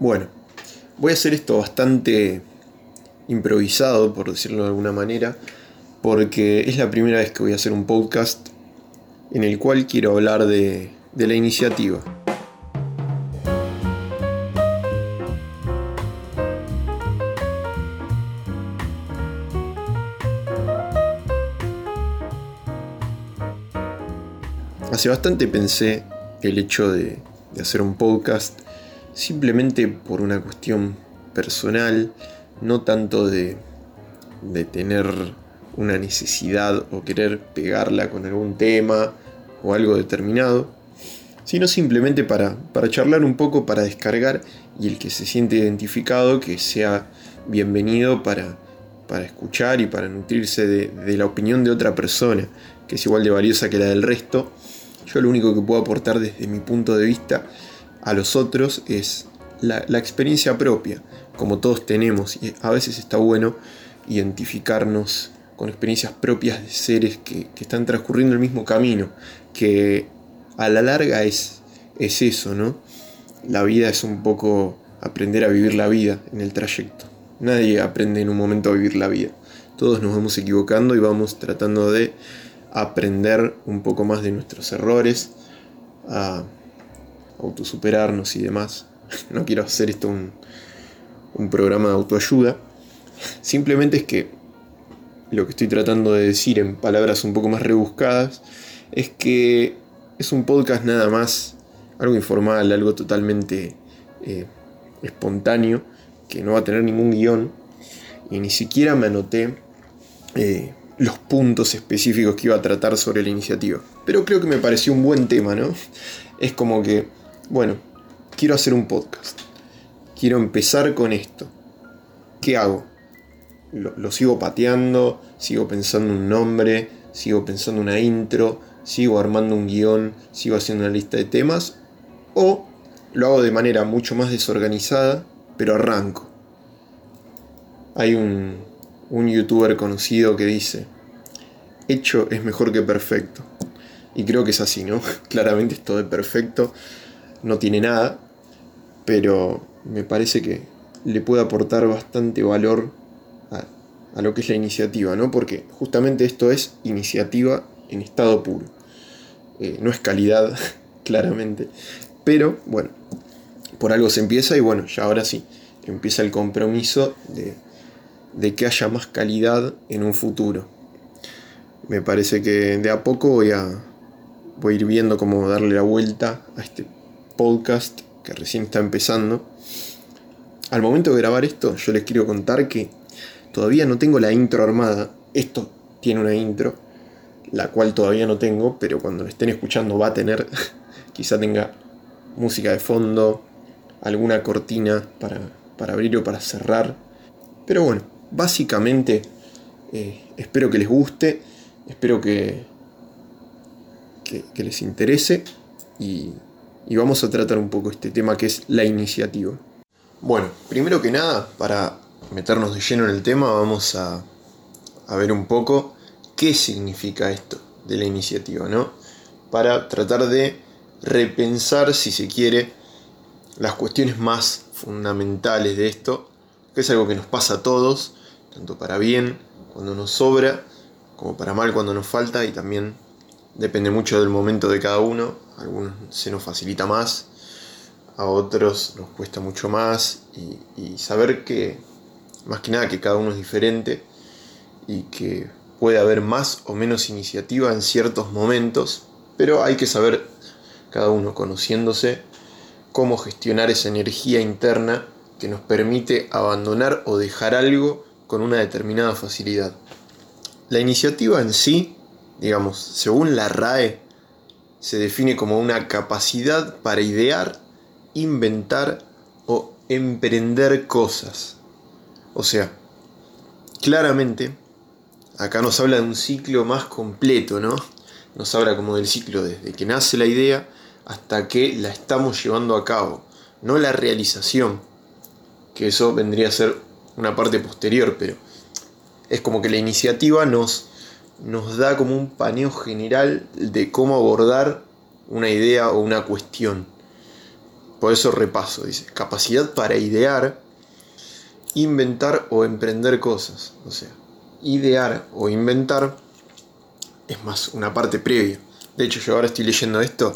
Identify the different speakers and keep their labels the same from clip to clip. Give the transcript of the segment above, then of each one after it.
Speaker 1: Bueno, voy a hacer esto bastante improvisado, por decirlo de alguna manera, porque es la primera vez que voy a hacer un podcast en el cual quiero hablar de, de la iniciativa. Hace bastante pensé el hecho de, de hacer un podcast simplemente por una cuestión personal, no tanto de, de tener una necesidad o querer pegarla con algún tema o algo determinado, sino simplemente para, para charlar un poco, para descargar y el que se siente identificado que sea bienvenido para, para escuchar y para nutrirse de, de la opinión de otra persona, que es igual de valiosa que la del resto. Yo lo único que puedo aportar desde mi punto de vista a los otros es la, experiencia propia, como todos tenemos, y a veces está bueno identificarnos con experiencias propias de seres que, que, están transcurriendo el mismo camino, que a la larga es, es eso, ¿no? La vida es un poco aprender a vivir la vida en el trayecto. Nadie aprende en un momento a vivir la vida. Todos nos vamos equivocando y vamos tratando de aprender un poco más de nuestros errores, autosuperarnos y demás. No quiero hacer esto un, un programa de autoayuda. Simplemente es que lo que estoy tratando de decir en palabras un poco más rebuscadas es que es un podcast nada más, algo informal, algo totalmente eh, espontáneo, que no va a tener ningún guion y ni siquiera me anoté eh, los puntos específicos que iba a tratar sobre la iniciativa. Pero creo que me pareció un buen tema, ¿no? Es como que, bueno, quiero hacer un podcast. Quiero empezar con esto. ¿Qué hago? Lo, sigo pateando, sigo pensando un nombre, sigo pensando una intro, sigo armando un guion, sigo haciendo una lista de temas, o lo hago de manera mucho más desorganizada, pero arranco. Hay un, un youtuber conocido que dice, hecho es mejor que perfecto. Y creo que es así, ¿no? Claramente esto de perfecto no tiene nada, pero me parece que le puede aportar bastante valor a, lo que es la iniciativa, ¿no? Porque justamente esto es iniciativa en estado puro. Eh, no es calidad, claramente. Pero bueno, por algo se empieza y bueno, ya ahora sí, empieza el compromiso de, de que haya más calidad en un futuro. Me parece que de a poco voy a, voy a ir viendo cómo darle la vuelta a este podcast que recién está empezando. Al momento de grabar esto, yo les quiero contar que todavía no tengo la intro armada. Esto tiene una intro, la cual todavía no tengo, pero cuando lo estén escuchando va a tener. Quizá tenga música de fondo, alguna cortina para, para abrir o para cerrar. Pero bueno, básicamente eh, espero que les guste, espero que, que, que les interese y, y vamos a tratar un poco este tema que es la iniciativa. Bueno, primero que nada, para meternos de lleno en el tema, vamos a, a ver un poco qué significa esto de la iniciativa, ¿no? Para tratar de repensar, si se quiere, las cuestiones más fundamentales de esto, que es algo que nos pasa a todos, tanto para bien cuando nos sobra, como para mal cuando nos falta, y también depende mucho del momento de cada uno, algunos se nos facilita más, a otros nos cuesta mucho más, y, y saber que, más que nada, que cada uno es diferente, y que puede haber más o menos iniciativa en ciertos momentos, pero hay que saber, cada uno conociéndose, cómo gestionar esa energía interna que nos permite abandonar o dejar algo con una determinada facilidad. La iniciativa en sí, digamos, según la RAE, se define como una capacidad para idear, inventar o emprender cosas. O sea, claramente, acá nos habla de un ciclo más completo, ¿no? Nos habla como del ciclo desde que nace la idea hasta que la estamos llevando a cabo, no la realización, que eso vendría a ser una parte posterior, pero es como que la iniciativa nos, nos da como un paneo general de cómo abordar una idea o una cuestión. por eso repaso, dice, capacidad para idear, inventar o emprender cosas. O sea, idear o inventar es más una parte previa. De hecho, yo ahora estoy leyendo esto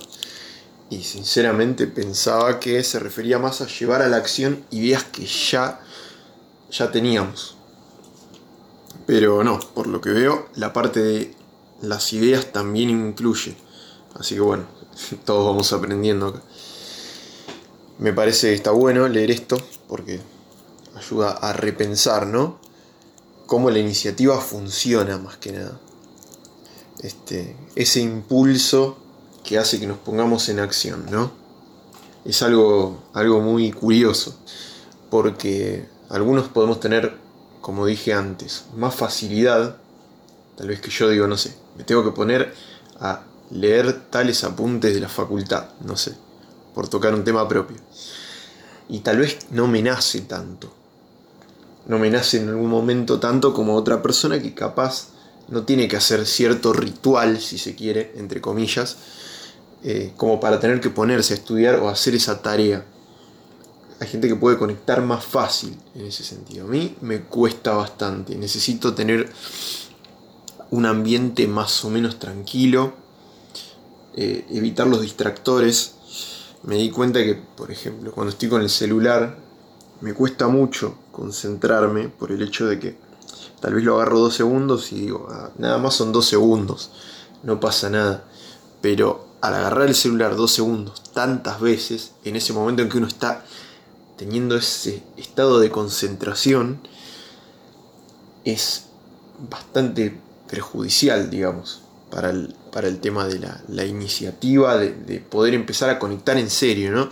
Speaker 1: y sinceramente pensaba que se refería más a llevar a la acción ideas que ya, ya teníamos. Pero no, por lo que veo, la parte de las ideas también incluye. Así que bueno, todos vamos aprendiendo acá. Me parece que está bueno leer esto porque ayuda a repensar, ¿no? Cómo la iniciativa funciona más que nada. Este, ese impulso que hace que nos pongamos en acción, ¿no? Es algo, algo muy curioso, porque algunos podemos tener, como dije antes, más facilidad, tal vez que yo digo, no sé, me tengo que poner a leer tales apuntes de la facultad, no sé, por tocar un tema propio. Y tal vez no me nace tanto, no me nace en algún momento tanto como otra persona que capaz no tiene que hacer cierto ritual, si se quiere, entre comillas, eh, como para tener que ponerse a estudiar o hacer esa tarea. Hay gente que puede conectar más fácil en ese sentido. A mí me cuesta bastante. Necesito tener un ambiente más o menos tranquilo, eh, evitar los distractores. Me di cuenta que, por ejemplo, cuando estoy con el celular, me cuesta mucho concentrarme por el hecho de que tal vez lo agarro dos segundos y digo, ah, nada más son dos segundos, no pasa nada. Pero al agarrar el celular dos segundos tantas veces, en ese momento en que uno está teniendo ese estado de concentración, es bastante perjudicial, digamos, para el, para el tema de la, iniciativa, de, de, poder empezar a conectar en serio, ¿no?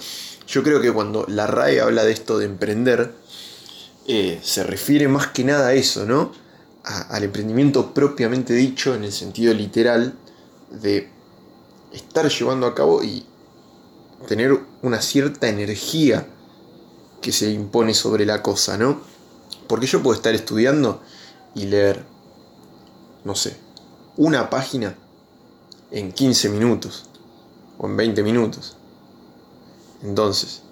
Speaker 1: Yo creo que cuando la RAE habla de esto de emprender, eh, se refiere más que nada a eso, ¿no? al emprendimiento propiamente dicho, en el sentido literal, de estar llevando a cabo y tener una cierta energía que se impone sobre la cosa, ¿no? Porque yo puedo estar estudiando y leer, no sé, una página en 15 minutos o en 20 minutos. Entonces,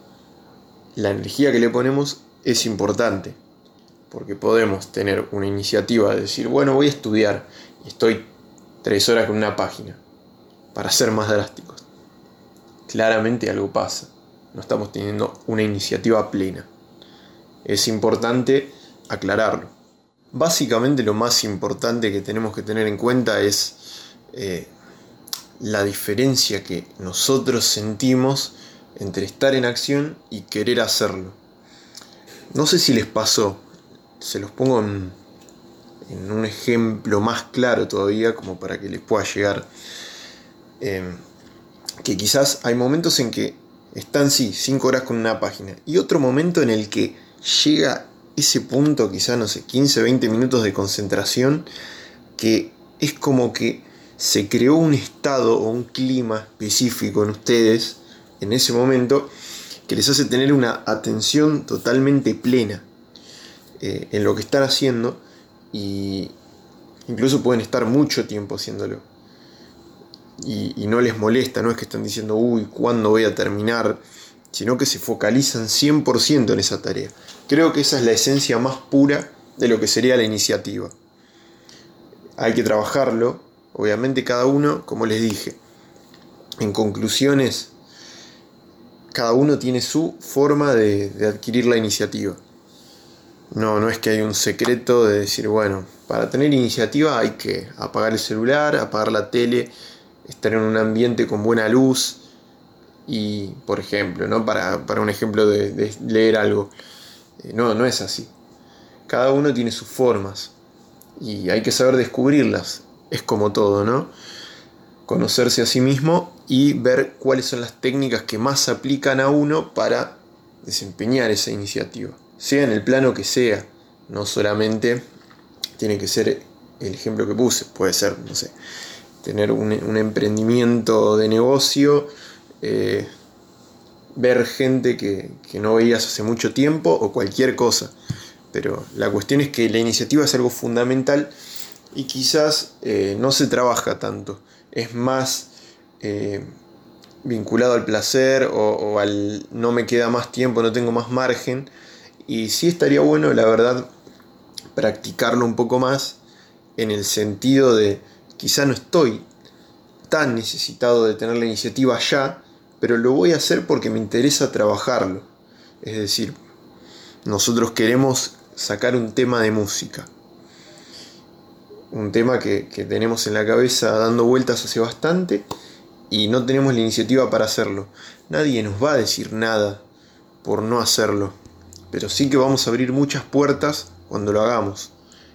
Speaker 1: la energía que le ponemos es importante, porque podemos tener una iniciativa de decir, bueno, voy a estudiar y estoy tres horas con una página, para ser más drásticos. Claramente algo pasa, no estamos teniendo una iniciativa plena. Es importante aclararlo. Básicamente lo más importante que tenemos que tener en cuenta es eh, la diferencia que nosotros sentimos entre estar en acción y querer hacerlo. No sé si les pasó, se los pongo en, un ejemplo más claro todavía, como para que les pueda llegar. Em, que quizás hay momentos en que están, sí, 5 horas con una página, y otro momento en el que llega ese punto, quizás, no sé, 15, 20 minutos de concentración, que es como que se creó un estado o un clima específico en ustedes en ese momento que les hace tener una atención totalmente plena eh, en lo que están haciendo y incluso pueden estar mucho tiempo haciéndolo. Y, no les molesta, no es que están diciendo, uy, ¿cuándo voy a terminar? Sino que se focalizan 100% en esa tarea. Creo que esa es la esencia más pura de lo que sería la iniciativa. Hay que trabajarlo, obviamente cada uno, como les dije. En conclusiones, cada uno tiene su forma de, adquirir la iniciativa. No, no es que hay un secreto de decir, bueno, para tener iniciativa hay que apagar el celular, apagar la tele, estar en un ambiente con buena luz y, por ejemplo, ¿no? para, un ejemplo de, leer algo. Eh, no, no es así. Cada uno tiene sus formas y hay que saber descubrirlas. Es como todo, ¿no? Conocerse a sí mismo y ver cuáles son las técnicas que más aplican a uno para desempeñar esa iniciativa. Sea en el plano que sea, no solamente tiene que ser el ejemplo que puse, puede ser, no sé, tener un, emprendimiento de negocio, eh, ver gente que, no veías hace mucho tiempo o cualquier cosa. Pero la cuestión es que la iniciativa es algo fundamental y quizás eh, no se trabaja tanto. Es más eh, vinculado al placer o, al no me queda más tiempo, no tengo más margen. Y sí estaría bueno, la verdad, practicarlo un poco más en el sentido de quizá no estoy tan necesitado de tener la iniciativa ya, pero lo voy a hacer porque me interesa trabajarlo. Es decir, nosotros queremos sacar un tema de música. Un tema que, que tenemos en la cabeza dando vueltas hace bastante y no tenemos la iniciativa para hacerlo. Nadie nos va a decir nada por no hacerlo, pero sí que vamos a abrir muchas puertas cuando lo hagamos.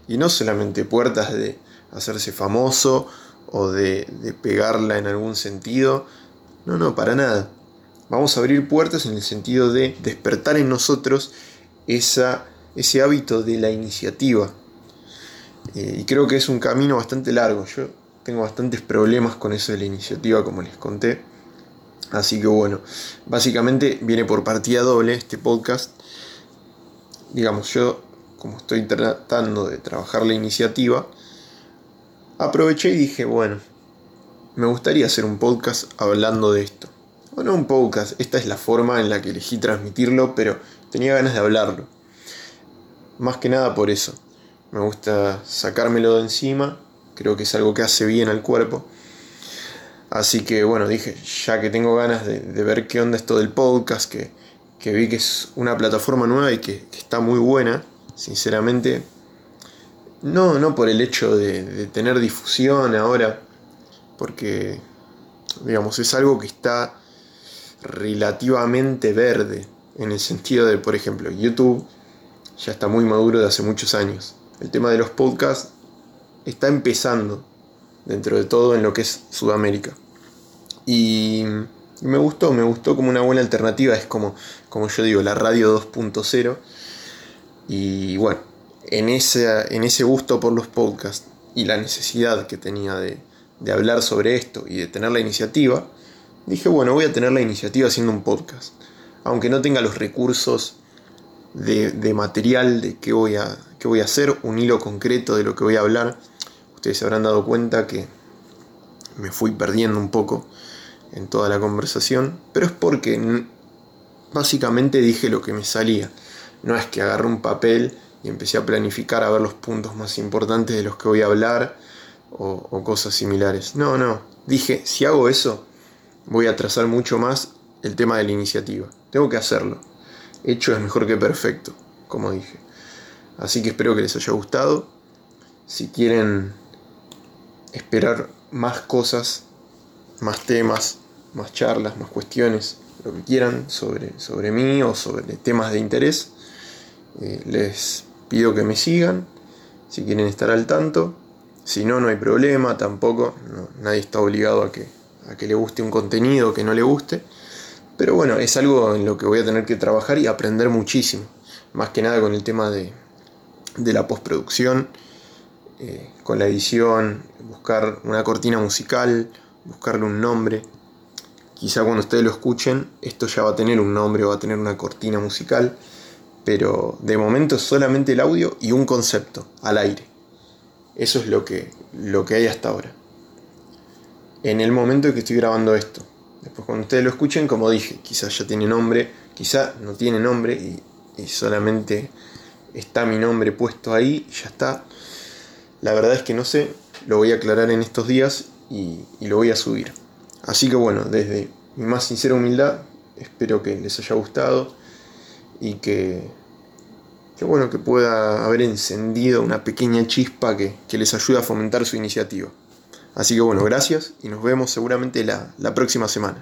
Speaker 1: Y no solamente puertas de hacerse famoso o de, pegarla en algún sentido. No, no, para nada. Vamos a abrir puertas en el sentido de despertar en nosotros esa, ese hábito de la iniciativa. Eh, y creo que es un camino bastante largo. Yo tengo bastantes problemas con eso de la iniciativa, como les conté. Así que bueno, básicamente viene por partida doble este podcast. Digamos, yo como estoy tratando de trabajar la iniciativa, aproveché y dije, bueno, me gustaría hacer un podcast hablando de esto. Bueno, un podcast, esta es la forma en la que elegí transmitirlo, pero tenía ganas de hablarlo. Más que nada por eso. Me gusta sacármelo de encima Creo que es algo que hace bien al cuerpo. Así que bueno, dije, ya que tengo ganas de, ver qué onda esto del podcast, que, vi que es una plataforma nueva y que, está muy buena, sinceramente. No, no por el hecho de, tener difusión ahora, porque, digamos, es algo que está relativamente verde, en el sentido de, por ejemplo, YouTube ya está muy maduro de hace muchos años. El tema de los podcasts está empezando dentro de todo en lo que es Sudamérica. Y me gustó, me gustó como una buena alternativa, es como, como yo digo, la radio 2.0. Y bueno, en ese, en ese gusto por los podcasts y la necesidad que tenía de, hablar sobre esto y de tener la iniciativa, dije, bueno, voy a tener la iniciativa haciendo un podcast. Aunque no tenga los recursos de, de material de qué voy, a, qué voy a hacer, un hilo concreto de lo que voy a hablar Ustedes se habrán dado cuenta que me fui perdiendo un poco en toda la conversación, pero es porque básicamente dije lo que me salía. No es que agarré un papel y empecé a planificar a ver los puntos más importantes de los que voy a hablar o, cosas similares. No, no. Dije, si hago eso, voy a trazar mucho más el tema de la iniciativa. Tengo que hacerlo. Hecho es mejor que perfecto, como dije. Así que espero que les haya gustado. Si quieren esperar más cosas, más temas, más charlas, más cuestiones, lo que quieran sobre, sobre mí o sobre temas de interés. Eh, les pido que me sigan si quieren estar al tanto. Si no, no hay problema, tampoco. nadie está obligado a que, a que le guste un contenido que no le guste. Pero bueno, es algo en lo que voy a tener que trabajar y aprender muchísimo. Más que nada con el tema de, de la postproducción eh, con la edición, buscar una cortina musical, buscarle un nombre. Quizá cuando ustedes lo escuchen, esto ya va a tener un nombre, va a tener una cortina musical, pero de momento es solamente el audio y un concepto al aire. Eso es lo que, lo que hay hasta ahora. En el momento en que estoy grabando esto. Después cuando ustedes lo escuchen, como dije, quizás ya tiene nombre, quizá no tiene nombre y, y solamente está mi nombre puesto ahí, ya está. La verdad es que no sé, lo voy a aclarar en estos días y, lo voy a subir. Así que bueno, desde mi más sincera humildad, espero que les haya gustado y que, bueno, que pueda haber encendido una pequeña chispa que, les ayude a fomentar su iniciativa. Así que bueno, gracias y nos vemos seguramente la próxima semana.